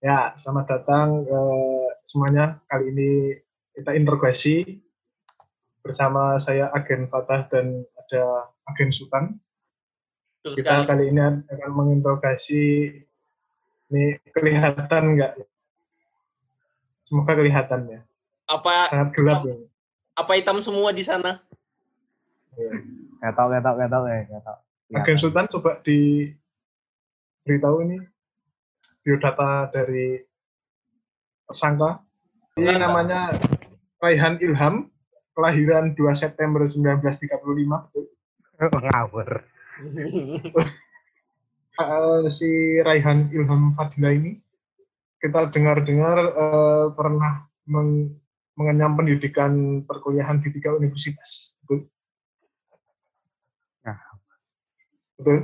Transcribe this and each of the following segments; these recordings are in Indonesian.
Ya, selamat datang eh, semuanya. Kali ini kita interogasi bersama saya Agen Fatah dan ada Agen Sultan. Betul Kita sekali. kali ini akan menginterogasi ini kelihatan nggak? Semoga kelihatan ya. Apa Sangat gelap ya. apa hitam semua di sana? Ya. Ketok, ketok, ketok, eh, ketok. Agen Sultan coba diberitahu ini biodata dari tersangka. Ini Tersangka. namanya Raihan Ilham, kelahiran 2 September 1935. betul. Ngawur. Eh, si Raihan Ilham Fadila ini kita dengar-dengar eh, pernah meng- mengenyam pendidikan perkuliahan di tiga universitas. Betul? Nah. Betul?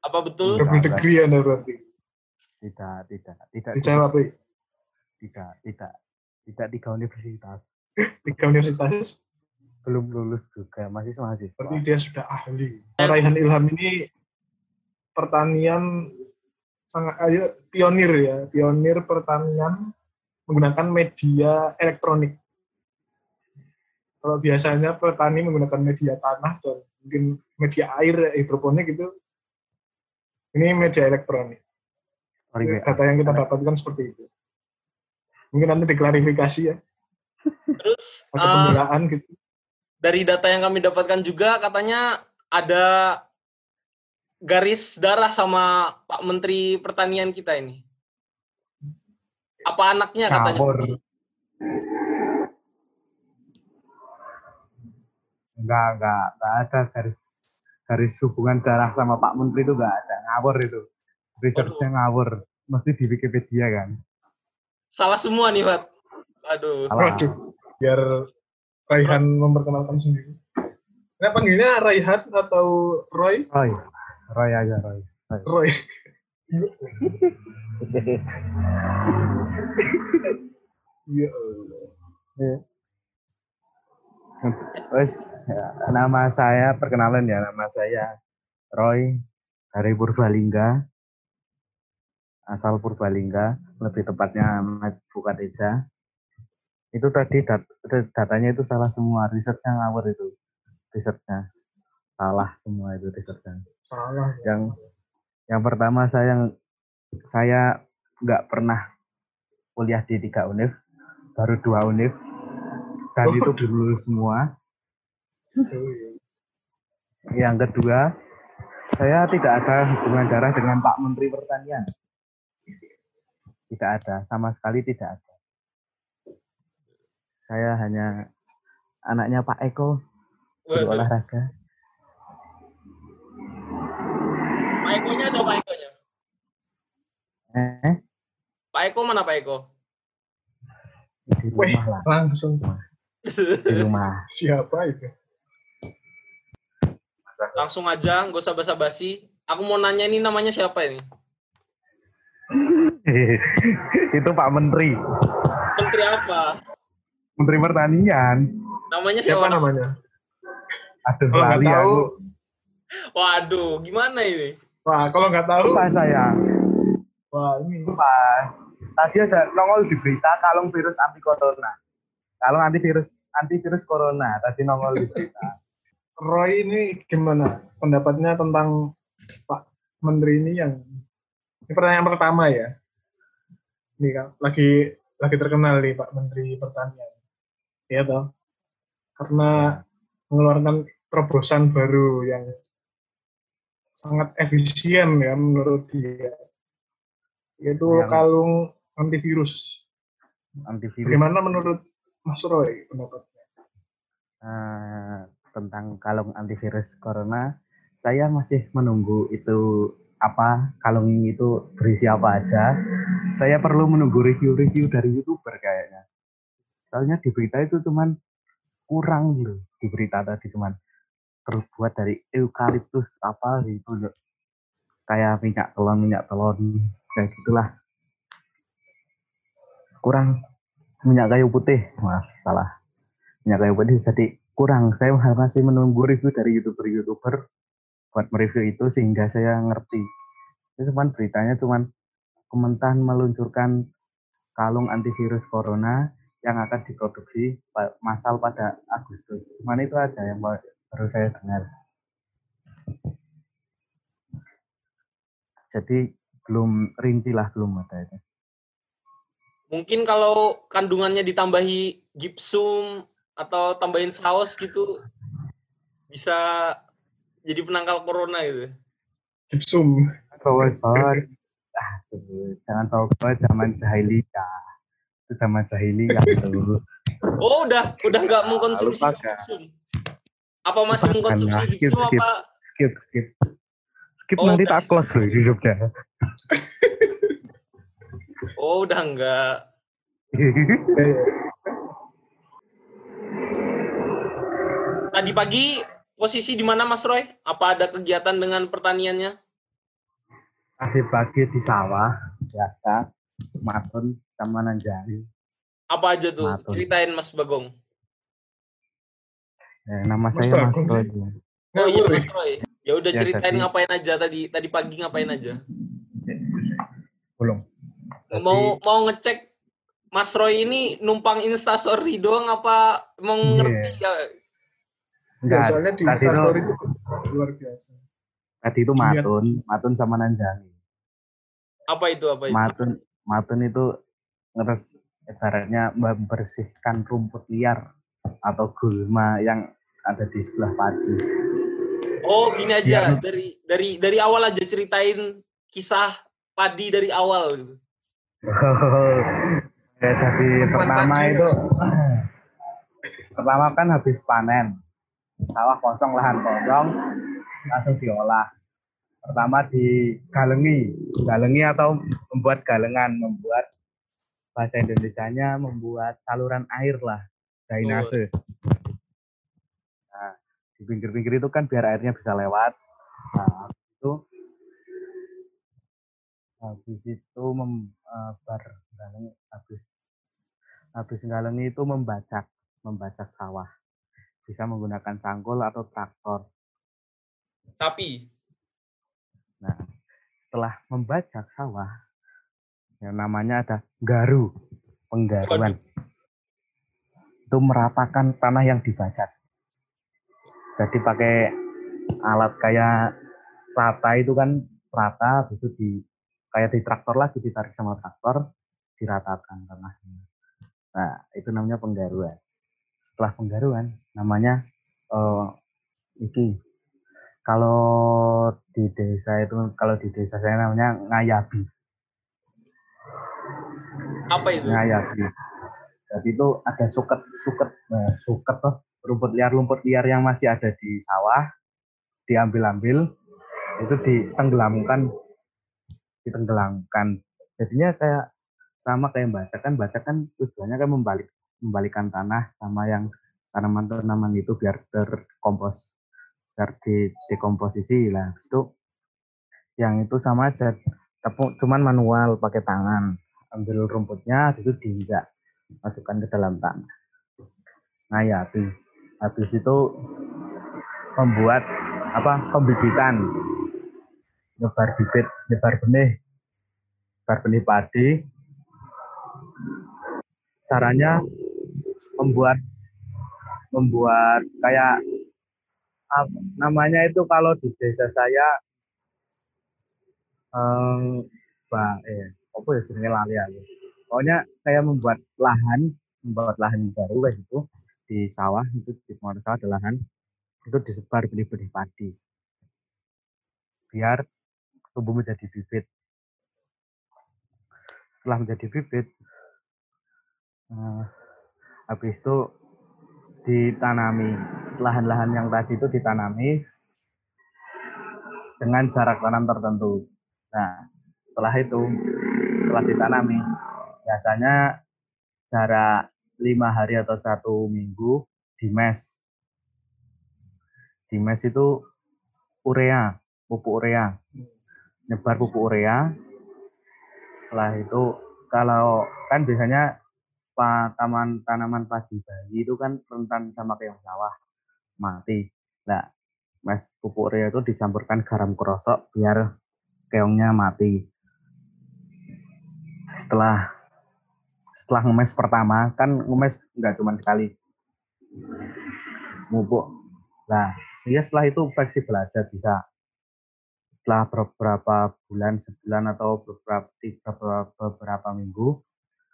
Apa betul? Double degree Anda berarti. Tidak, tidak, tidak, Dijawab, eh. tidak, tidak, tidak tiga universitas. tiga universitas. Belum lulus juga, masih mahasiswa. Berarti dia sudah ahli. Raihan Ilham ini pertanian sangat ayo pionir ya, pionir pertanian menggunakan media elektronik. Kalau biasanya petani menggunakan media tanah dan mungkin media air hidroponik itu, ini media elektronik. Sorry, Be. Data yang kita dapatkan seperti itu. Mungkin nanti diklarifikasi ya, Terus atau eh, pembelaan gitu. dari data yang kami dapatkan juga katanya ada garis darah sama Pak Menteri Pertanian kita ini. Apa anaknya katanya? Ngawur. Enggak, enggak, enggak ada garis garis hubungan darah sama Pak Menteri itu enggak ada. Ngawur itu. Researchnya ngawur. Mesti di Wikipedia kan. Salah semua nih, Pak. Aduh. Salah. Waduh, biar Raihan memperkenalkan sendiri. Nah, panggilnya Raihan atau Roy? Roy. Roy aja, Roy. Roy. Ya Allah. Wes, ya, nama saya perkenalan ya, nama saya Roy dari Purbalingga. Asal Purbalingga, lebih tepatnya bukan Desa. Itu tadi dat- datanya itu salah semua, risetnya ngawur itu. Risetnya salah semua itu risetnya. Salah. Yang yang pertama saya saya nggak pernah kuliah di tiga univ, baru dua univ, dan Oh. itu dulu semua. Yang kedua, saya tidak ada hubungan darah dengan Pak Menteri Pertanian. Tidak ada, sama sekali tidak ada. Saya hanya anaknya Pak Eko, guru Waduh. olahraga. Pak Eko-nya ada Pak Eko-nya. Eh, Pak Eko mana Pak Eko? di Weh, rumah lah, langsung di rumah. siapa itu? Langsung aja, nggak usah basa-basi. Aku mau nanya ini namanya siapa ini? itu Pak Menteri, Menteri apa? Menteri Pertanian. Namanya Siapa siapa? namanya? Aduh, Kalau nggak lali tahu, aku. Waduh, gimana ini? wah kalau nggak tahu, Lupa saya. wah ini Lupa. Tadi ada nongol di berita kalung virus anti corona. Kalung antivirus antivirus corona tadi nongol di berita. Roy ini gimana pendapatnya tentang Pak Menteri ini yang ini pertanyaan pertama ya. Ini kan lagi lagi terkenal nih Pak Menteri Pertanian. Iya toh? Karena mengeluarkan terobosan baru yang sangat efisien ya menurut dia. Yaitu Yang- kalung antivirus. Antivirus Bagaimana menurut Mas Roy pendapatnya? eh, tentang kalung antivirus corona. Saya masih menunggu itu apa kalung itu berisi apa aja. Saya perlu menunggu review-review dari youtuber kayaknya. Soalnya di berita itu cuman kurang gitu. Di berita tadi cuman terbuat dari eukaliptus apa gitu loh. Kayak minyak telon, minyak telon kayak gitulah. Kurang minyak kayu putih. Wah, salah. Minyak kayu putih jadi kurang. Saya masih menunggu review dari youtuber-youtuber buat mereview itu sehingga saya ngerti. Itu cuman beritanya cuman Kementan meluncurkan kalung antivirus corona yang akan diproduksi massal pada Agustus. Cuman itu aja yang ba- baru saya dengar. Jadi belum rinci lah belum ada itu. Mungkin kalau kandungannya ditambahi gipsum atau tambahin saus gitu bisa jadi penangkal corona gitu. Gipsum. Bawa-bawa, ah, tuh, jangan zaman jahiliyah. Itu zaman jahiliyah itu. Oh, udah udah nggak mengkonsumsi lupakan. gipsum. Apa masih Lupakan mengkonsumsi gipsum skip. apa? Skip, skip. Skip Oh, nanti udah. tak close loh di Jogja. Oh, udah enggak. Tadi pagi posisi di mana Mas Roy? Apa ada kegiatan dengan pertaniannya? Tadi pagi di sawah, biasa, matun sama nanjari. Apa aja tuh? Matur. Ceritain Mas Bagong. Ya, nama Mas saya Mas. Roy. Oh iya Mas? Roy. Ya udah Ya, ceritain tadi- ngapain aja tadi tadi pagi ngapain aja. Belum. Jadi, Mau mau ngecek Mas Roy ini numpang instastory doang apa emang ngerti ya? Enggak, enggak, soalnya di tadi itu, itu luar biasa. tadi itu Lihat. matun, matun sama nanjani. Apa itu apa itu? Matun, matun itu ngeres ibaratnya membersihkan rumput liar atau gulma yang ada di sebelah padi. Oh gini aja Iya. dari dari dari awal aja ceritain kisah padi dari awal gitu. ya, jadi pertama itu pertama kan habis panen sawah kosong lahan kosong langsung diolah. Pertama digalengi. Galengi atau membuat galengan membuat bahasa Indonesianya membuat saluran air lah drainase. Nah di pinggir-pinggir itu kan biar airnya bisa lewat. Nah habis itu habis itu mem, eh, bar galengi habis habis galengi itu membacak membacak sawah bisa menggunakan cangkul atau traktor Tapi Nah, setelah membajak sawah, yang namanya ada garu, penggaruan. Itu meratakan tanah yang dibajak. Jadi pakai alat kayak rata itu kan rata, habis itu di kayak di traktor lagi ditarik sama traktor, diratakan tanahnya. Nah, itu namanya penggaruan. Setelah penggaruan, namanya eh iki. Kalau di desa itu kalau di desa saya namanya ngayabi. Apa itu? ngayabi. Jadi itu ada suket suket nah, suket tuh rumput liar rumput liar yang masih ada di sawah diambil ambil itu ditenggelamkan ditenggelamkan. Jadinya kayak sama kayak baca kan baca kan tujuannya kan membalik membalikkan tanah sama yang tanaman-tanaman itu biar terkompos biar di dekomposisi lah itu yang itu sama aja tepung cuman manual pakai tangan. Ambil rumputnya itu diinjak masukkan ke dalam tanah. Nah ya habis habis itu membuat apa pembibitan. Nyebar bibit nyebar benih nyebar benih padi. Caranya membuat membuat kayak apa namanya itu kalau di desa saya eh bah, eh apa ya jenenge lali aku. Pokoknya kayak membuat lahan, membuat lahan baru kayak gitu di sawah itu di semua sawah ada lahan itu disebar benih-benih padi biar tumbuh menjadi bibit. Setelah menjadi bibit, eh, habis itu ditanami lahan-lahan yang tadi itu ditanami dengan jarak tanam tertentu. Nah, setelah itu, setelah ditanami, biasanya jarak lima hari atau satu minggu di mes. Di mes itu urea, pupuk urea, nyebar pupuk urea. Setelah itu, kalau kan biasanya taman tanaman padi bayi itu kan rentan sama keong sawah mati. Nah, mes pupuk urea itu dicampurkan garam kerosok biar keongnya mati. setelah setelah ngemes pertama kan ngemes nggak cuma sekali mupuk nah ya setelah itu fleksibel aja bisa setelah beberapa bulan sebulan atau beberapa beberapa, beberapa minggu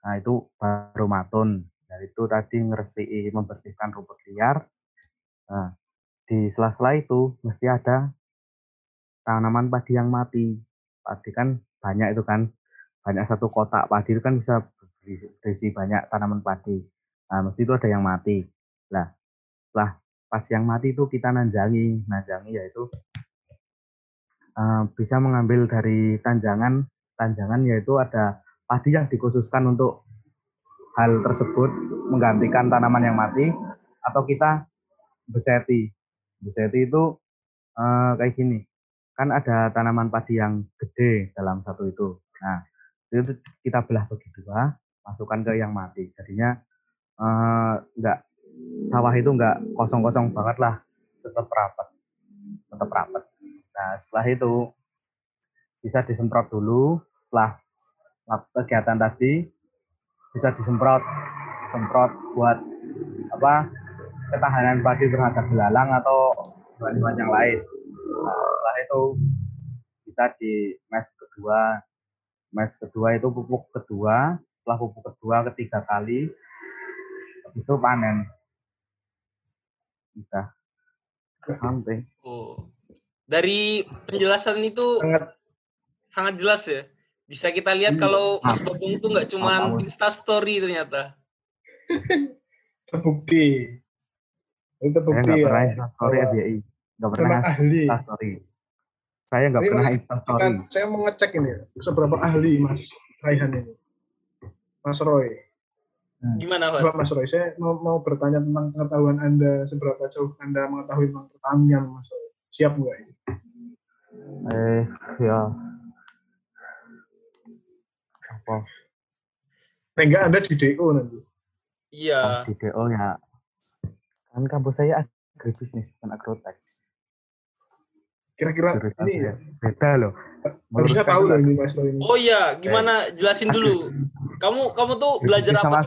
nah itu baru matun. Nah itu tadi ngeresi membersihkan rumput liar. Nah di sela-sela itu mesti ada tanaman padi yang mati. Padi kan banyak itu kan. Banyak satu kotak padi itu kan bisa berisi banyak tanaman padi. Nah mesti itu ada yang mati. Lah setelah pas yang mati itu kita nanjangi. Nanjangi yaitu uh, bisa mengambil dari tanjangan. Tanjangan yaitu ada padi yang dikhususkan untuk hal tersebut menggantikan tanaman yang mati atau kita beseti beseti itu uh, kayak gini. Kan ada tanaman padi yang gede dalam satu itu. Nah itu kita belah bagi dua masukkan ke yang mati. Jadinya enggak uh, sawah itu enggak kosong-kosong banget lah, tetap rapat, tetap rapat. Nah setelah itu bisa disemprot dulu, setelah kegiatan tadi bisa disemprot, semprot buat apa ketahanan padi terhadap belalang atau bahan-bahan yang lain. Nah, setelah itu bisa di mes kedua, mes kedua itu pupuk kedua, setelah pupuk kedua ketiga kali itu panen. Bisa. Sampai. Oh. Dari penjelasan itu sangat. sangat jelas ya bisa kita lihat kalau Mas Babung itu nggak cuma Insta Story ternyata. Terbukti. Itu terbukti ya. pernah Story FBI nggak pernah ahli. Insta Story. Saya nggak pernah Insta Story. kan, saya mau ngecek ini seberapa ahli Mas Raihan ini. Mas Roy. Hmm. Gimana Pak? Mas Roy, saya mau, mau bertanya tentang pengetahuan Anda, seberapa jauh Anda mengetahui tentang pertanian, Mas Roy. Siap nggak ini? Eh, ya. Apa? Enggak Anda di DO nanti. Iya. Oh, di DO ya. Kan kampus saya agribisnis, bukan agrotek. Kira-kira ini ya. Beda loh. Harusnya tahu loh ini Mas Roy. Oh iya, gimana? Jelasin dulu. Kamu kamu tuh belajar apa?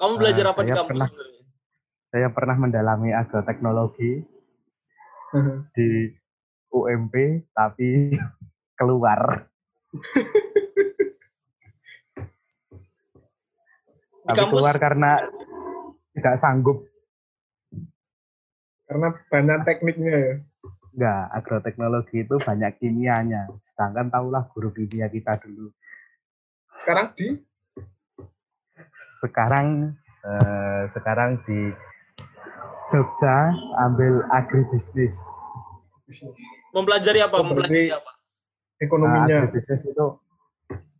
Kamu belajar uh, apa di kampus pernah, sebenarnya? Saya pernah mendalami agroteknologi di UMP tapi keluar. tapi kampus? keluar karena tidak sanggup. Karena banyak tekniknya ya. Enggak, agroteknologi itu banyak kimianya. Sedangkan tahulah guru kimia kita dulu sekarang di? Sekarang eh, sekarang di Jogja ambil agribisnis. Mempelajari apa? Mempelajari apa? Ekonominya. Nah, agribisnis itu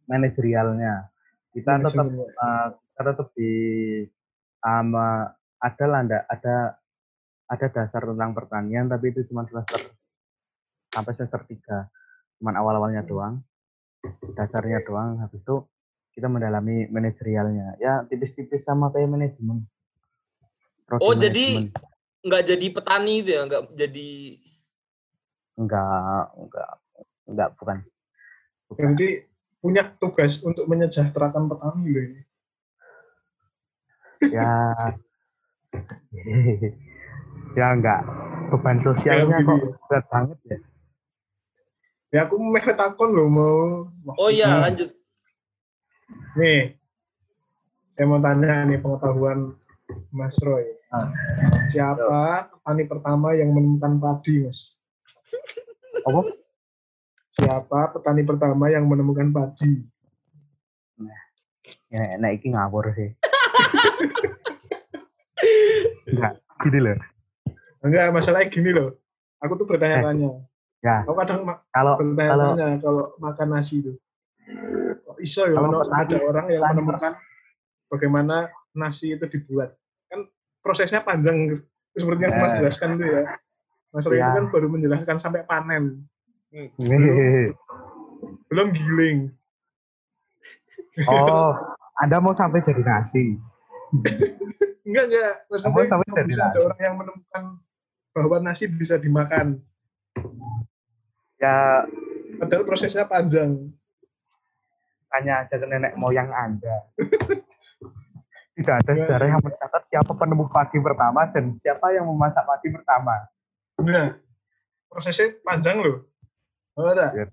manajerialnya. Kita tetap uh, kita tetap di um, ada lah ada ada dasar tentang pertanian tapi itu cuma semester sampai semester tiga. Cuma awal-awalnya doang dasarnya doang. Habis itu kita mendalami manajerialnya. Ya tipis-tipis sama kayak manajemen. Oh jadi nggak jadi petani itu ya? Nggak jadi nggak nggak nggak bukan, bukan. jadi punya tugas untuk menyejahterakan petani loh ini ya ya enggak beban sosialnya kok berat banget ya Ya aku mau takon loh mau. Oh iya lanjut. Nih, saya mau tanya nih pengetahuan Mas Roy. Ah. Siapa petani pertama yang menemukan padi, Mas? Apa? Siapa petani pertama yang menemukan padi? Nah, ya, nah ini ngawur sih. Enggak, gini loh. Enggak, masalahnya gini loh. Aku tuh bertanya-tanya. Ya. Aku kadang kalau kalau kalau makan nasi itu. Kok iso ya kalau ada orang yang menemukan bagaimana nasi itu dibuat. Kan prosesnya panjang seperti yang Mas eh. jelaskan itu ya. Mas Roy ya. itu kan baru menjelaskan sampai panen. Belum, belum giling. Oh, Anda mau sampai jadi nasi? enggak, enggak. Maksudnya sampai jadi ada orang yang menemukan bahwa nasi bisa dimakan. Ya. Padahal prosesnya panjang. Tanya aja ke nenek moyang anda. Tidak ada sejarah yang mencatat siapa penemu padi pertama dan siapa yang memasak padi pertama. Nah prosesnya panjang loh ya.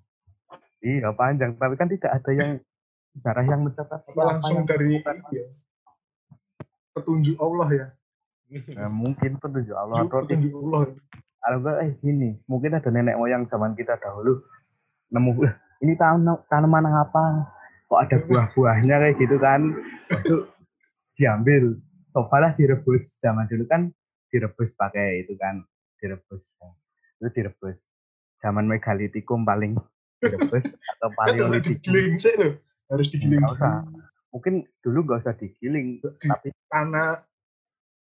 iya panjang tapi kan tidak ada yang sejarah yang mencatat siapa langsung yang dari ya, petunjuk Allah ya? Nah, mungkin petunjuk Allah atau petunjuk Allah. Kalau eh gini mungkin ada nenek moyang zaman kita dahulu nemu ini tanam tanaman apa? Kok ada buah-buahnya? kayak gitu kan. Itu diambil cobalah direbus zaman dulu kan direbus pakai itu kan direbus itu direbus zaman megalitikum paling direbus atau paleolitikum digiling sih loh harus digiling. usah. Mungkin dulu nggak usah digiling di tapi tanah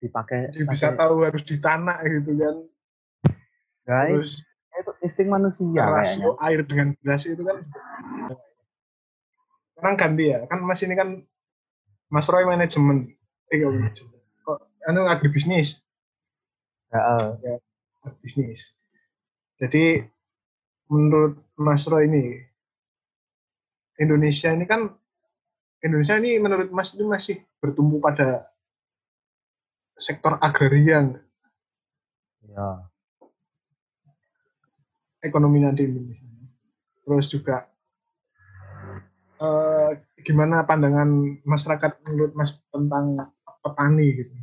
dipakai bisa tahu harus di tanah gitu kan. Guys itu insting manusia rasio kayaknya. air dengan beras itu kan. Sekarang ganti ya kan mas ini kan mas Roy manajemen. Eh manajemen. Kok anu agribisnis. Ya, uh. ya bisnis jadi menurut mas Roy ini Indonesia ini kan Indonesia ini menurut mas itu masih bertumbuh pada sektor agraria ya ekonominya di Indonesia. Terus juga eh, gimana pandangan masyarakat menurut Mas tentang petani gitu?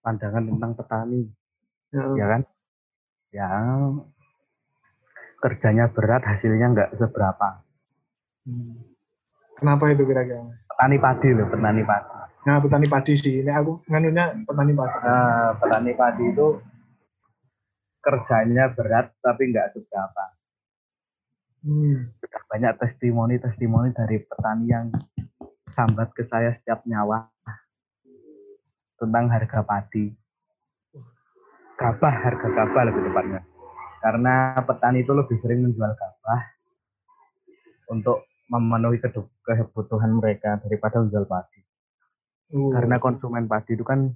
Pandangan tentang petani, ya, ya kan? Ya kerjanya berat, hasilnya nggak seberapa. Hmm. Kenapa itu kira-kira? Petani padi loh, petani padi. Nah, petani padi sih. Ini aku nganunya petani padi. Nah, petani padi itu kerjanya berat tapi nggak seberapa. Hmm. Banyak testimoni-testimoni dari petani yang sambat ke saya setiap nyawa tentang harga padi. Gabah, harga gabah lebih tepatnya. Karena petani itu lebih sering menjual gabah untuk memenuhi kebutuhan mereka daripada menjual padi. Uh. Karena konsumen padi itu kan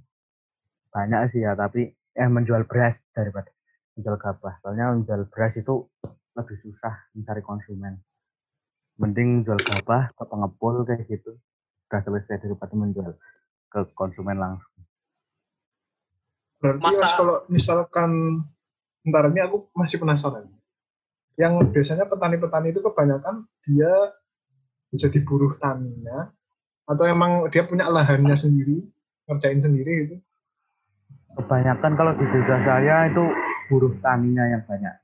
banyak sih ya, tapi eh menjual beras daripada menjual gabah. Soalnya menjual beras itu lebih susah mencari konsumen. Mending jual gabah ke pengepul kayak gitu. Udah selesai daripada menjual ke konsumen langsung. Berarti Masa... mas, kalau misalkan ntar ini aku masih penasaran. Yang biasanya petani-petani itu kebanyakan dia jadi buruh taninya atau emang dia punya lahannya sendiri ngerjain sendiri itu kebanyakan kalau di desa saya itu buruh taninya yang banyak.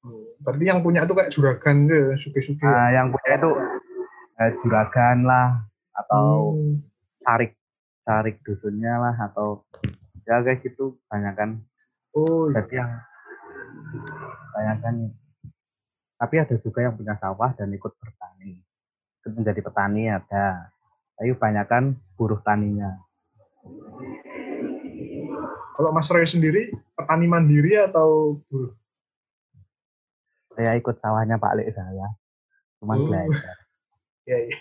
Oh, berarti yang punya itu kayak juragan deh, suki-suki. Nah, yang punya itu eh, juragan lah atau hmm. tarik tarik dusunnya lah atau ya kayak gitu banyak kan. Oh. Iya. Jadi yang banyak kan. Tapi ada juga yang punya sawah dan ikut bertani. Ikut menjadi petani ada. Tapi banyak kan buruh taninya. Kalau Mas Roy sendiri petani mandiri atau buruh? Saya ikut sawahnya Pak Lek saya. Cuma oh. belajar. Ya, ya.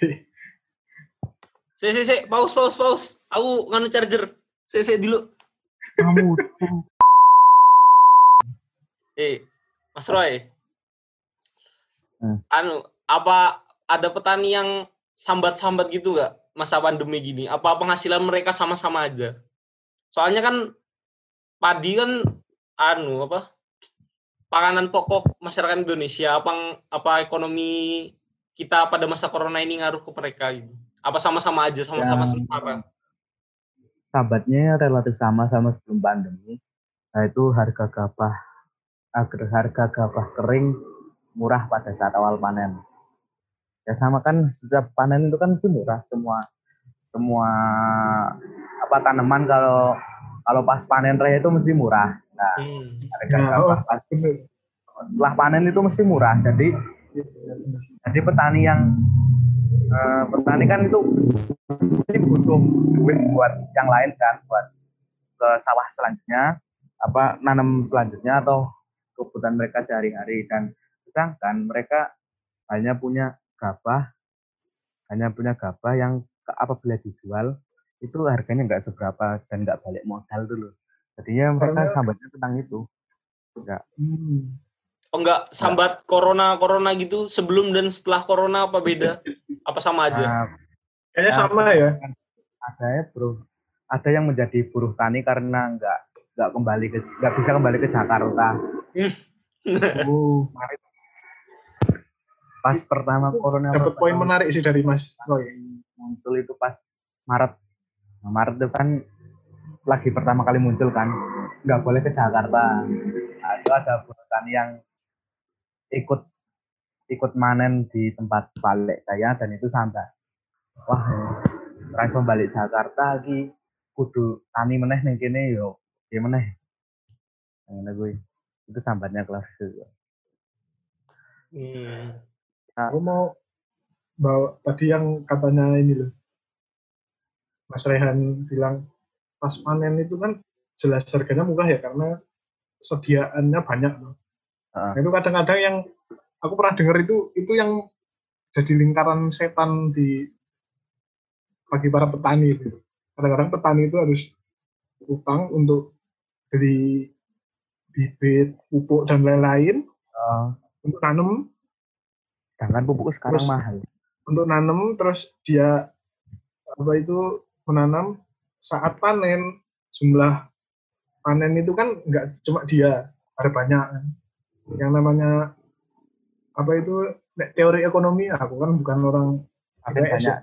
Si, si, si, paus, paus, paus. Aku nganu charger. Si, si, dulu. Kamu. Eh, Mas Roy. Hmm. Anu, apa ada petani yang sambat-sambat gitu gak masa pandemi gini? Apa penghasilan mereka sama-sama aja? Soalnya kan padi kan anu apa panganan pokok masyarakat Indonesia apa apa ekonomi kita pada masa corona ini ngaruh ke mereka gitu apa sama-sama aja sama-sama ya, setara sahabatnya relatif sama sama sebelum pandemi nah itu harga gabah agar harga gabah kering murah pada saat awal panen ya sama kan setiap panen itu kan itu murah semua semua apa tanaman kalau kalau pas panen raya itu mesti murah. Nah, hmm. harga nah, oh, pas setelah panen itu mesti murah. Jadi jadi petani yang uh, petani kan itu mesti butuh duit buat yang lain kan, buat ke sawah selanjutnya, apa nanam selanjutnya atau kebutuhan mereka sehari-hari dan sedangkan mereka hanya punya gabah hanya punya gabah yang apabila dijual itu harganya nggak seberapa dan nggak balik modal dulu. Jadinya mereka Karena... sambatnya tentang itu. Enggak. Hmm. Oh enggak, sambat corona corona gitu sebelum dan setelah corona apa beda? Apa sama aja? Nah, Kayaknya Nah, sama ya. ada ya bro ada yang menjadi buruh tani karena nggak nggak kembali ke nggak bisa kembali ke Jakarta Oh, pas pertama corona dapat poin menarik sih dari Mas. Roy. muncul itu pas Maret. Nah, Maret itu kan lagi pertama kali muncul kan. Nggak boleh ke Jakarta. Nah, itu ada tani yang ikut ikut manen di tempat balik saya dan itu sampai wah langsung balik Jakarta lagi kudu tani meneh ning kene yo. Ya meneh? Ngene gue itu sambatnya kelas itu. Hmm. Aku mau bawa tadi yang katanya ini loh. Mas Rehan bilang pas panen itu kan jelas harganya murah ya karena sediaannya banyak loh. Heeh. Nah, itu kadang-kadang yang aku pernah dengar itu itu yang jadi lingkaran setan di bagi para petani itu. Kadang-kadang petani itu harus utang untuk beli bibit, pupuk dan lain-lain. Eh, untuk nanam sedangkan pupuk sekarang Terus- mahal. untuk nanam terus dia apa itu menanam saat panen. Jumlah panen itu kan nggak cuma dia ada banyak kan. Yang namanya apa itu teori ekonomi aku kan bukan orang makin IPS ya. banyak.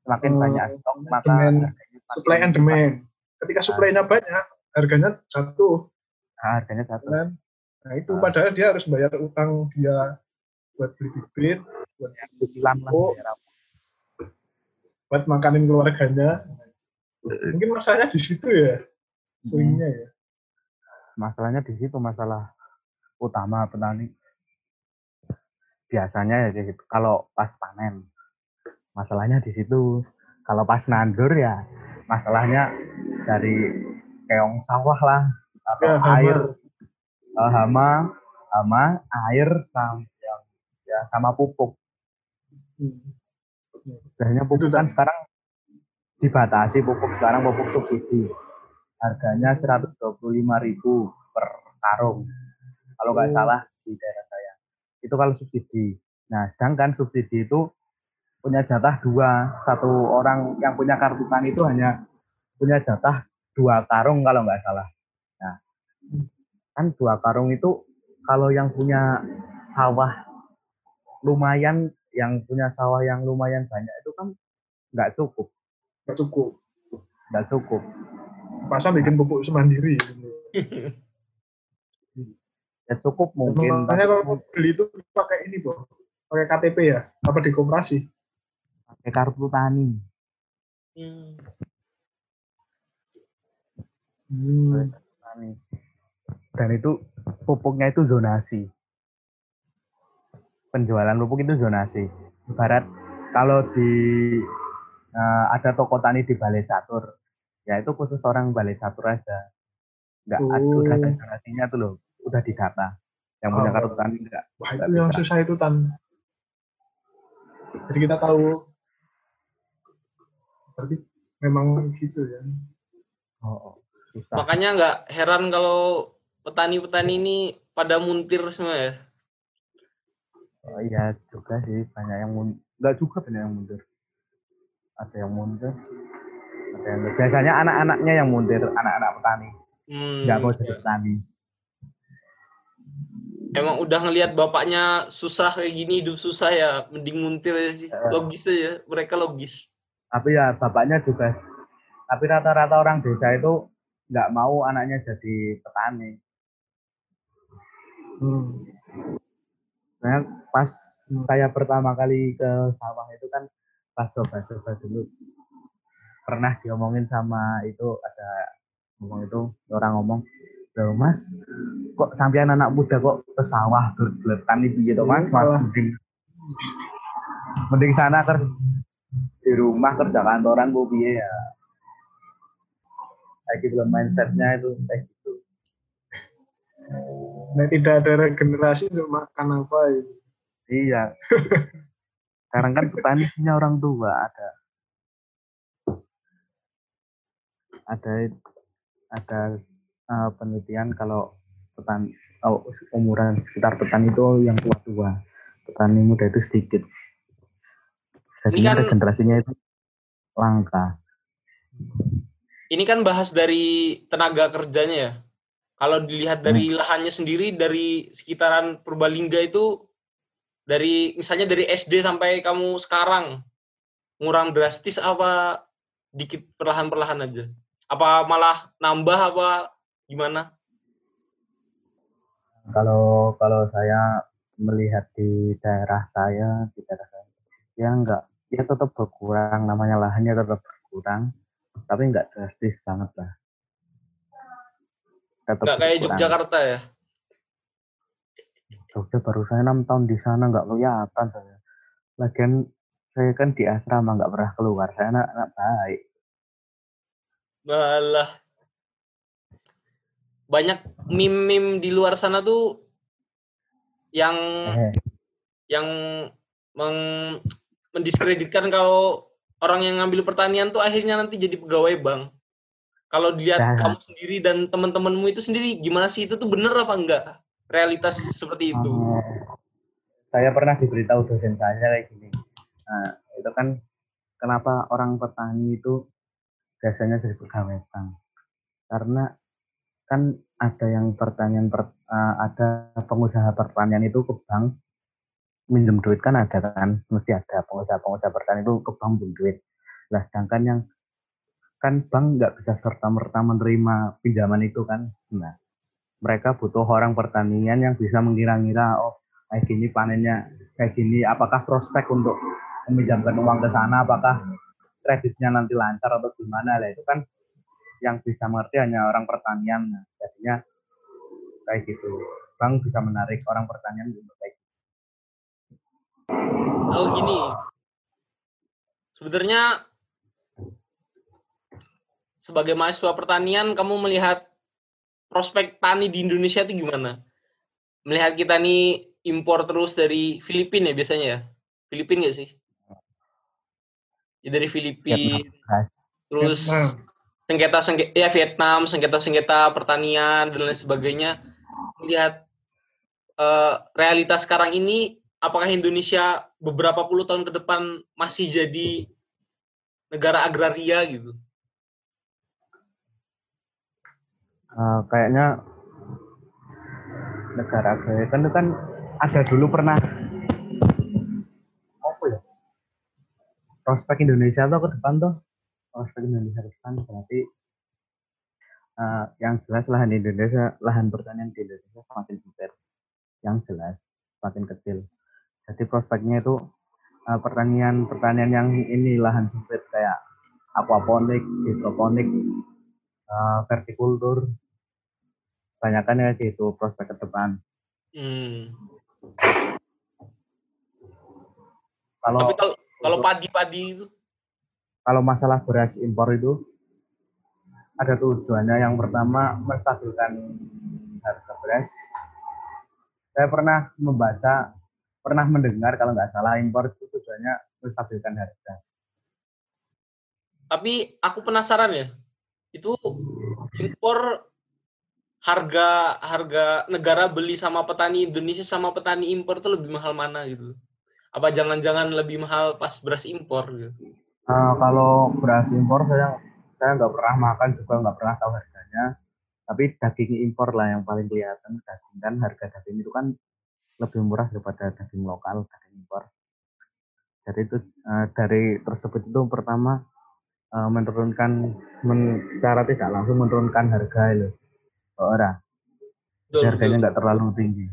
Semakin Eh, banyak stok maka demand, makin- supply and demand. ketika supply-nya banyak harganya jatuh Nah, harganya satu kan nah itu Ah. padahal dia harus bayar utang dia buat beli bibit buat cicilan lah Oh. daerah. buat makanin keluarganya mungkin masalahnya di situ ya Hmm. seringnya ya masalahnya di situ masalah utama petani biasanya ya gitu kalau pas panen masalahnya di situ kalau pas nandur ya masalahnya dari keong sawah lah atau Ya, hama. air eh, hama hama air sama yang ya sama pupuk. Hmm. biasanya pupuk Itu kan tak- sekarang dibatasi pupuk sekarang pupuk subsidi. Harganya 125.000 per karung. Kalau nggak Oh. salah di daerah saya. Itu kalau subsidi. Nah sedangkan subsidi itu punya jatah dua. Satu orang yang punya kartu tani itu hanya punya jatah dua karung kalau nggak salah kan dua karung itu kalau yang punya sawah lumayan yang punya sawah yang lumayan banyak itu kan nggak cukup. Nggak cukup. Nggak cukup. Masa bikin pupuk sendiri ya cukup mungkin makanya kalau mau beli itu pakai ini boh pakai KTP ya? Apa di koperasi pakai kartu tani. Hmm. hmm. Dan itu pupuknya itu zonasi. Penjualan pupuk itu zonasi. Ibarat kalau di eh, ada toko tani di Balai Catur ya itu khusus orang Balai Catur aja. Nggak ada Oh. udah ada zonasinya tuh loh udah didata. Yang punya Oh. kartu tani enggak wah itu yang susah itu tan. Jadi kita tahu. Berarti memang gitu ya. Oh, oh. susah. Makanya nggak heran kalau petani-petani ini pada muntir semua ya. Oh, iya juga sih banyak yang mundur. Enggak juga banyak yang mundur. Ada yang mundur. Ada yang biasanya anak-anaknya yang mundur, anak-anak petani. Hmm, Enggak mau jadi ya. petani. Emang udah ngelihat bapaknya susah kayak gini hidup susah ya, mending muntir aja sih. Eh. Logis aja, mereka logis. Tapi ya bapaknya juga tapi rata-rata orang desa itu nggak mau anaknya jadi petani. Hmm. Nah, pas Hmm. saya pertama kali ke sawah itu kan pas coba-coba dulu pernah diomongin sama itu ada ngomong itu orang ngomong Loh mas kok sampean anak muda kok ke sawah berbelet tani gitu mas mas Malah. mending mending sana kerja di rumah kerja kantoran bu piye ya lagi belum mindsetnya itu kayak gitu nah tidak ada regenerasi untuk makan apa ya Iya. Sekarang kan petani punya orang tua ada. Ada ada eh, penelitian kalau petani oh, umuran sekitar petani itu yang tua-tua. Petani muda itu sedikit. Jadi kan, regenerasinya itu langka. Ini kan bahas dari tenaga kerjanya ya. Kalau dilihat dari hmm. lahannya sendiri dari sekitaran Purbalingga itu dari misalnya dari SD sampai kamu sekarang ngurang drastis apa dikit perlahan-perlahan aja? Apa malah nambah apa gimana? Kalau kalau saya melihat di daerah saya, di daerah saya, ya enggak, ya tetap berkurang, namanya lahannya tetap berkurang, tapi enggak drastis banget lah. Tetap enggak kayak Yogyakarta ya? Jogja baru saya enam tahun di sana enggak kelihatan saya. Lagian saya kan di asrama nggak pernah keluar. Saya anak-anak baik. Balah. Banyak mim-mim di luar sana tuh yang eh. yang meng, mendiskreditkan kalau orang yang ngambil pertanian tuh akhirnya nanti jadi pegawai bank. Kalau dilihat nah. kamu sendiri dan teman-temanmu itu sendiri gimana sih itu tuh bener apa enggak? Realitas seperti itu. Uh, saya pernah diberitahu dosen saya kayak gini Nah, itu kan kenapa orang petani itu biasanya jadi pegawai bank. Karena kan ada yang pertanian per, uh, ada pengusaha pertanian itu ke bank minjem duit kan ada kan mesti ada pengusaha-pengusaha pertanian itu ke bank minjem duit. Lah sedangkan yang kan bank nggak bisa serta merta menerima pinjaman itu kan. Nah mereka butuh orang pertanian yang bisa mengira-ngira oh kayak gini panennya kayak gini apakah prospek untuk meminjamkan uang ke sana apakah kreditnya nanti lancar atau gimana. Lah itu kan yang bisa mengerti hanya orang pertanian. Nah, jadinya kayak gitu. Bank bisa menarik orang pertanian untuk baik oh gini sebenarnya sebagai mahasiswa pertanian kamu melihat prospek tani di Indonesia itu gimana? Melihat kita nih impor terus dari Filipina ya biasanya ya? Filipina nggak sih? Ya dari Filipina. Terus sengketa sengketa ya Vietnam sengketa sengketa pertanian dan lain sebagainya. Melihat uh, realitas sekarang ini apakah Indonesia beberapa puluh tahun ke depan masih jadi negara agraria gitu uh, kayaknya negara agraria kan itu kan ada dulu pernah prospek Indonesia tuh ke depan tuh. Prospek Indonesia ke depan berarti uh, yang jelas lahan Indonesia lahan pertanian di Indonesia semakin sempit. Yang jelas semakin kecil. Jadi prospeknya itu uh, pertanian pertanian yang ini lahan sempit kayak aquaponik hidroponik uh, vertikultur banyakkan ya gitu prospek ke depan hmm. kalau kalau padi-padi itu? Kalau masalah beras impor itu ada tujuannya yang pertama menstabilkan harga beras. Saya pernah membaca, pernah mendengar kalau nggak salah impor itu tujuannya menstabilkan harga. Tapi aku penasaran ya, itu impor harga harga negara beli sama petani Indonesia sama petani impor itu lebih mahal mana gitu? Apa jangan-jangan lebih mahal pas beras impor gitu? Uh, kalau beras impor saya saya nggak pernah makan juga nggak pernah tahu harganya. Tapi daging impor lah yang paling kelihatan daging kan harga daging itu kan lebih murah daripada daging lokal daging impor. Jadi itu uh, dari tersebut itu pertama uh, menurunkan men, secara tidak langsung menurunkan harga itu orang. Harganya nggak terlalu tinggi.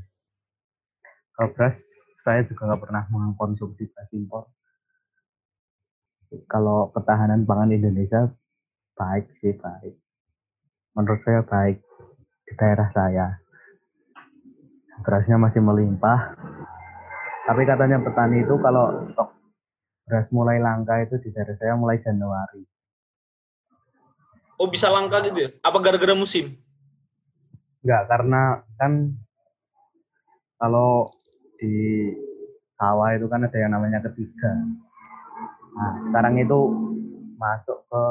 Kalau beras saya juga nggak pernah mengkonsumsi beras impor. Kalau ketahanan pangan Indonesia baik sih baik. Menurut saya baik di daerah saya. Berasnya masih melimpah. Tapi katanya petani itu kalau stok beras mulai langka itu di daerah saya mulai Januari. Oh bisa langka gitu ya? Apa gara-gara musim? Enggak, karena kan kalau di sawah itu kan ada yang namanya ketiga. Nah, sekarang itu masuk ke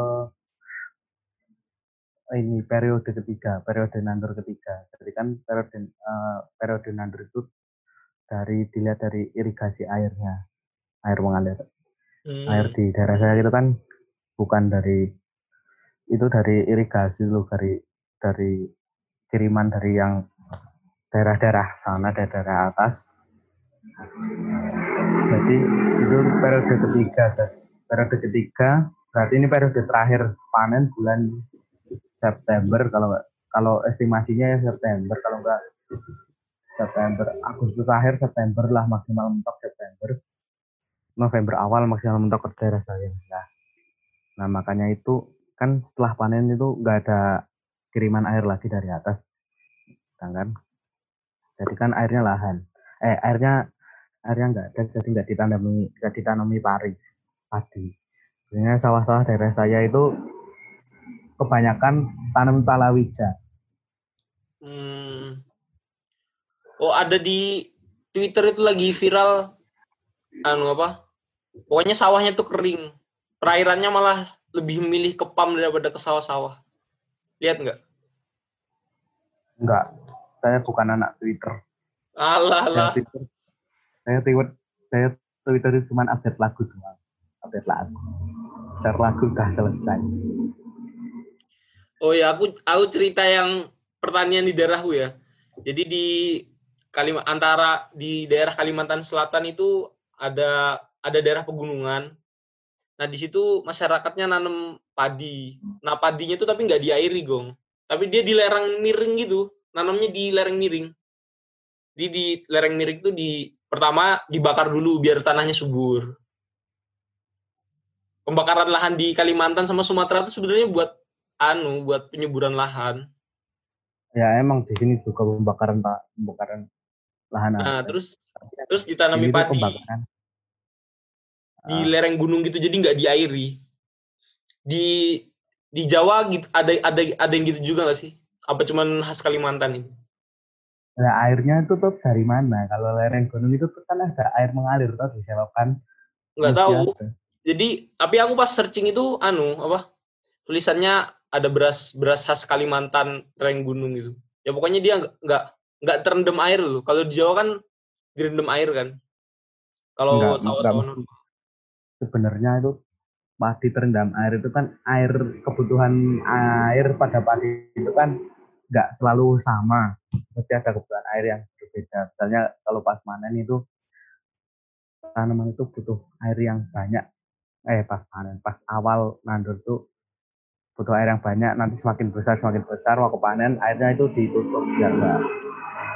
ini periode ketiga, periode nandur ketiga. Jadi kan periode uh, periode nandur itu dari dilihat dari irigasi airnya, air mengalir. Hmm. Air di daerah saya itu kan bukan dari itu dari irigasi loh dari dari kiriman dari yang daerah-daerah sana daerah-daerah atas. Jadi itu periode ketiga, periode ketiga berarti ini periode terakhir panen bulan September kalau kalau estimasinya ya September kalau nggak September Agustus akhir September lah maksimal mentok September November awal maksimal mentok ke daerah saya nah, nah makanya itu kan setelah panen itu nggak ada kiriman air lagi dari atas kan jadi kan airnya lahan eh airnya airnya nggak ada jadi nggak ditanami nggak ditanami pari padi sebenarnya sawah-sawah daerah saya itu kebanyakan tanam palawija. Hmm. Oh ada di Twitter itu lagi viral anu apa? Pokoknya sawahnya tuh kering. Perairannya malah lebih memilih ke PAM daripada ke sawah-sawah. Lihat nggak? Enggak. Saya bukan anak Twitter. Alah, alah. Saya Twitter, saya Twitter, saya Twitter itu cuma update lagu doang. Update lagu. Share lagu udah selesai. Oh ya, aku aku cerita yang pertanian di daerahku ya. Jadi di Kalim antara di daerah Kalimantan Selatan itu ada ada daerah pegunungan. Nah di situ masyarakatnya nanam padi. Nah padinya itu tapi nggak diairi gong. Tapi dia di lereng miring gitu. Nanamnya di lereng miring. Jadi di lereng miring itu di pertama dibakar dulu biar tanahnya subur. Pembakaran lahan di Kalimantan sama Sumatera itu sebenarnya buat anu buat penyuburan lahan. Ya emang di sini juga pembakaran pak pembakaran lahan. Nah terus terus ditanami padi. Pembakaran. Di ah. lereng gunung gitu jadi nggak diairi. Di di Jawa gitu ada ada ada yang gitu juga nggak sih? Apa cuman khas Kalimantan ini? Nah, airnya itu tuh dari mana? Kalau lereng gunung itu tuh kan ada air mengalir tuh disebabkan. Nggak tahu. Jadi, tapi aku pas searching itu anu apa? Tulisannya ada beras beras khas Kalimantan reng gunung gitu. Ya pokoknya dia nggak nggak terendam air loh. Kalau di Jawa kan direndam air kan. Kalau sawah-sawah sebenarnya itu padi terendam air itu kan air kebutuhan air pada padi itu kan nggak selalu sama. Mesti ada kebutuhan air yang berbeda. Misalnya kalau pas panen itu tanaman itu butuh air yang banyak. Eh pas panen, pas awal nandur tuh butuh air yang banyak nanti semakin besar semakin besar waktu panen airnya itu ditutup biar nggak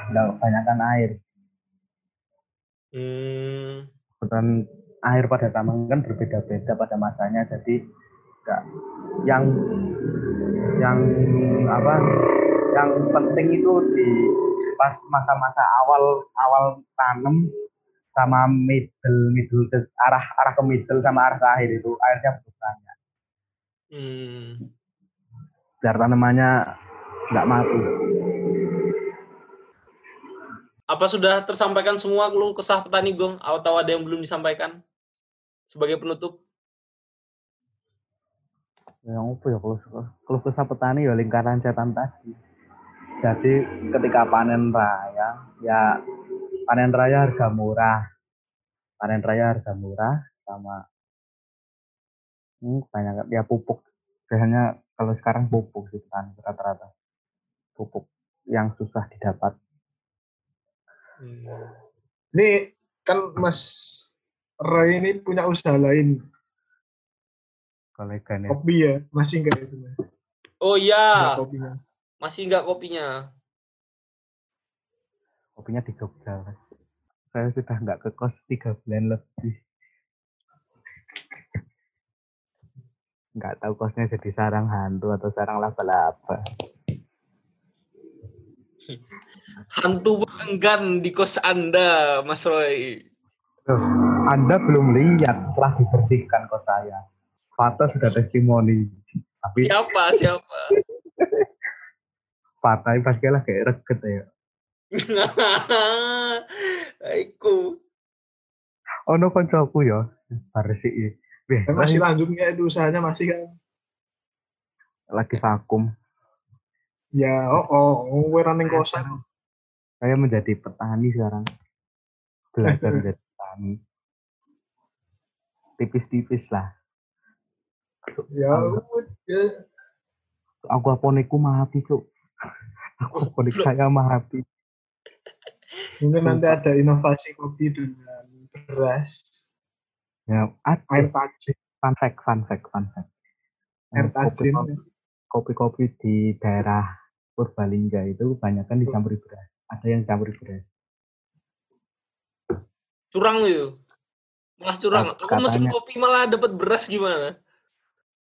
nggak kebanyakan air hmm. kebutuhan air pada taman kan berbeda-beda pada masanya jadi nggak yang yang apa yang penting itu di pas masa-masa awal awal tanam sama middle middle arah arah ke middle sama arah ke akhir itu airnya butuh banyak Hmm. Biar tanamannya nggak mati. Apa sudah tersampaikan semua keluh kesah petani Gong? Atau ada yang belum disampaikan? Sebagai penutup. Yang apa ya kalau keluh kesah petani ya lingkaran setan tadi. Jadi ketika panen raya, ya panen raya harga murah. Panen raya harga murah sama Hmm, banyak ya pupuk. Biasanya kalau sekarang pupuk sih kan rata-rata. Pupuk yang susah didapat. Hmm. Ini kan Mas Roy ini punya usaha lain. Kolega nih. Kopi ya, masih enggak itu? Oh iya. Masih enggak kopinya? Kopinya di Jogja. Saya sudah enggak ke kos tiga bulan lebih. nggak tahu kosnya jadi sarang hantu atau sarang laba-laba. Hantu enggan di kos Anda, Mas Roy. Loh, anda belum lihat setelah dibersihkan kos saya. Fata sudah testimoni. Tapi siapa? Siapa? Fata pasti lah kayak reket ya. Aiku. Oh no koncoku ya. Bersih masih lanjutnya itu usahanya masih kan? Lagi vakum. Ya, oh, oh, gue running Saya kosan. Saya menjadi petani sekarang. Belajar menjadi petani. Tipis-tipis lah. Ya, ya, Aquaponikku mati, Cuk. Aquaponik saya mati. mungkin nanti ada inovasi kopi dengan beras, Ya, ada air tajin, fun fact, fun fact, fun fact. air Eh, tajin. kopi- Kopi-kopi di daerah Purbalingga itu kebanyakan dicampuri beras. Ada yang campuri beras. Curang itu. Malah curang. Aku mesin katanya- kopi malah dapat beras gimana?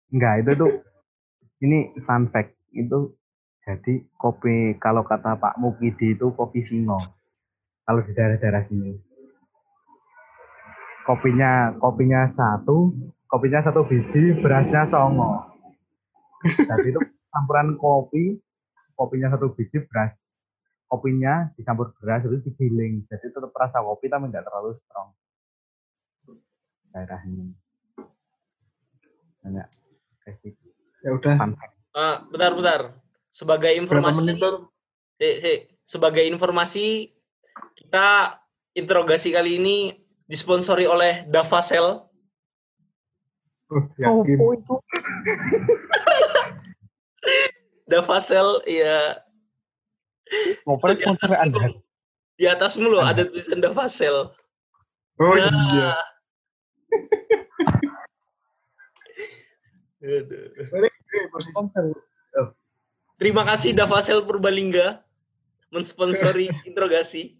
Enggak, itu tuh ini fun fact. Itu jadi kopi kalau kata Pak Mukidi itu kopi singo. Kalau di daerah-daerah sini. Kopinya kopinya satu, kopinya satu biji, berasnya songo. Jadi itu campuran kopi, kopinya satu biji, beras. Kopinya dicampur beras itu digiling. Jadi tetap rasa kopi tapi nggak terlalu strong. Daerah ini. Banyak kayak gitu. Ya udah. Ah, bentar, bentar. Sebagai informasi, eh, eh, sebagai informasi, kita interogasi kali ini disponsori oleh Davasel. Oh, yakin. Itu? Davasel, ya Di sponsor atas Anda. di atasmu loh Anda. ada tulisan Davasel. Oh Nah. iya. Eh, Terima kasih Davasel Purbalingga mensponsori interogasi.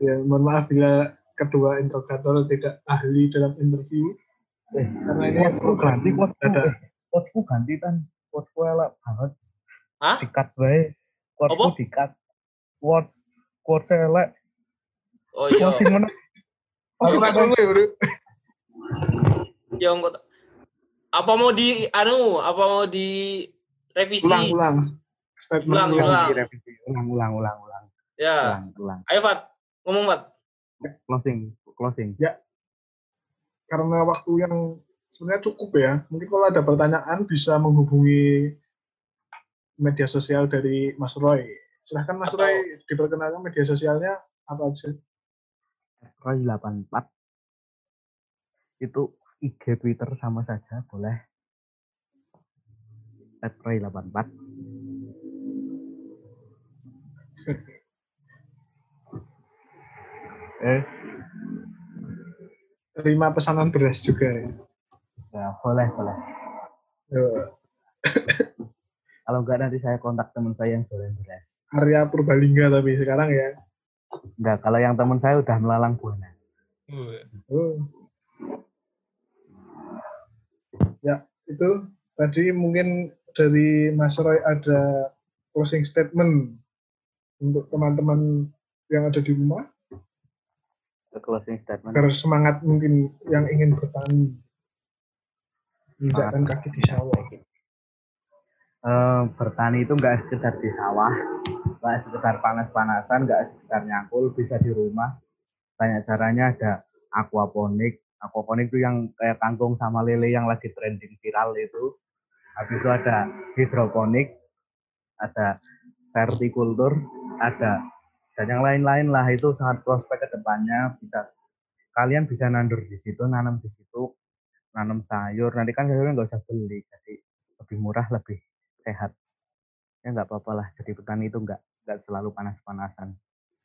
Ya, mohon maaf bila kedua interrogator tidak ahli dalam interview. Eh, Karena ini quotesku ganti, quotesku, ada quotesku ganti kan. Quotesku elak banget. Hah? Dikat bae. Quotesku Apa? dikat. Quotes, quotes elek. Oh iya. Quotes sing ngono. Aku dulu ya, bro. Ya, enggak- apa mau di anu, apa mau di revisi? Ulang, ulang. Statement Ulang, ulang. ulang. Direvisi. Ulang, ulang, ulang, ulang. Ya. Ulang, ulang. Ayo Fat, ngomong Fat. Closing, closing. Karena waktu yang sebenarnya cukup ya. Mungkin kalau ada pertanyaan bisa menghubungi media sosial dari Mas Roy. Silahkan Mas Atau- Roy diperkenalkan media sosialnya apa aja. Roy 84. Itu IG Twitter sama saja, boleh. At Roy 84. eh, Terima pesanan beras juga ya. ya boleh, boleh. Kalau enggak nanti saya kontak teman saya yang jualan beras. Area Purbalingga tapi sekarang ya. Enggak, kalau yang teman saya udah melalang buana. Oh. Ya, itu tadi mungkin dari Mas Roy ada closing statement untuk teman-teman yang ada di rumah The closing statement. agar semangat mungkin yang ingin bertani menginjakkan kaki di sawah. Eh, bertani itu enggak sekedar di sawah, enggak sekedar panas-panasan, enggak sekedar nyangkul, bisa di rumah. Banyak caranya ada aquaponik. Aquaponik itu yang kayak kangkung sama lele yang lagi trending viral itu. Habis itu ada hidroponik, ada vertikultur, ada dan yang lain-lain lah itu sangat prospek ke depannya bisa kalian bisa nandur di situ, nanam di situ, nanam sayur. Nanti kan sayurnya nggak usah beli, jadi lebih murah, lebih sehat. Ya nggak apa-apa lah. Jadi petani itu nggak nggak selalu panas-panasan,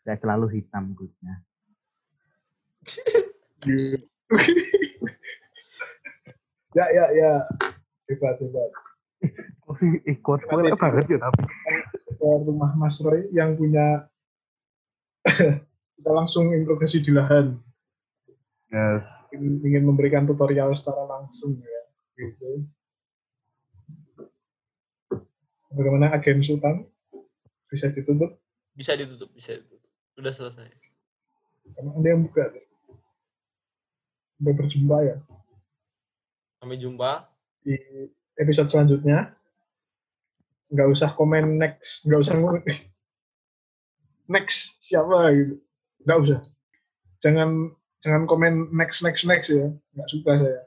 nggak selalu hitam kulitnya. ya, ya, ya. Hebat, hebat. Ikut spoiler banget ya tapi. Rumah Mas Roy yang punya kita langsung interogasi di lahan. Yes. ingin, ingin memberikan tutorial secara langsung ya gitu bagaimana agen sultan bisa ditutup Bisa ditutup, bisa ditutup. Udah selesai. karena anda yang buka sampai berjumpa ya Sampai jumpa. di episode selanjutnya nggak usah komen next nggak usah ngomong next siapa gitu nggak usah jangan jangan komen next next next ya nggak suka saya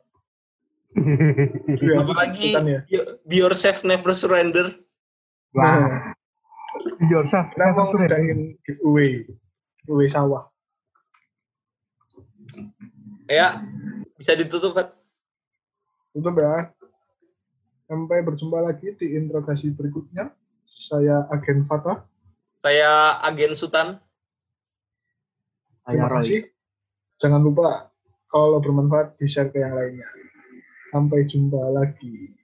Iya, Apalagi ya. Yo- Be yourself, never surrender. Wah, Nah, yourself. kita mau ngadain giveaway. Giveaway sawah. Ya, bisa ditutup kan? Tutup ya. Sampai berjumpa lagi di interogasi berikutnya. Saya Agen Fatah. Saya Agen Sultan. Saya Terima Roy. kasih. Jangan lupa kalau bermanfaat di-share ke yang lainnya. Sampai jumpa lagi.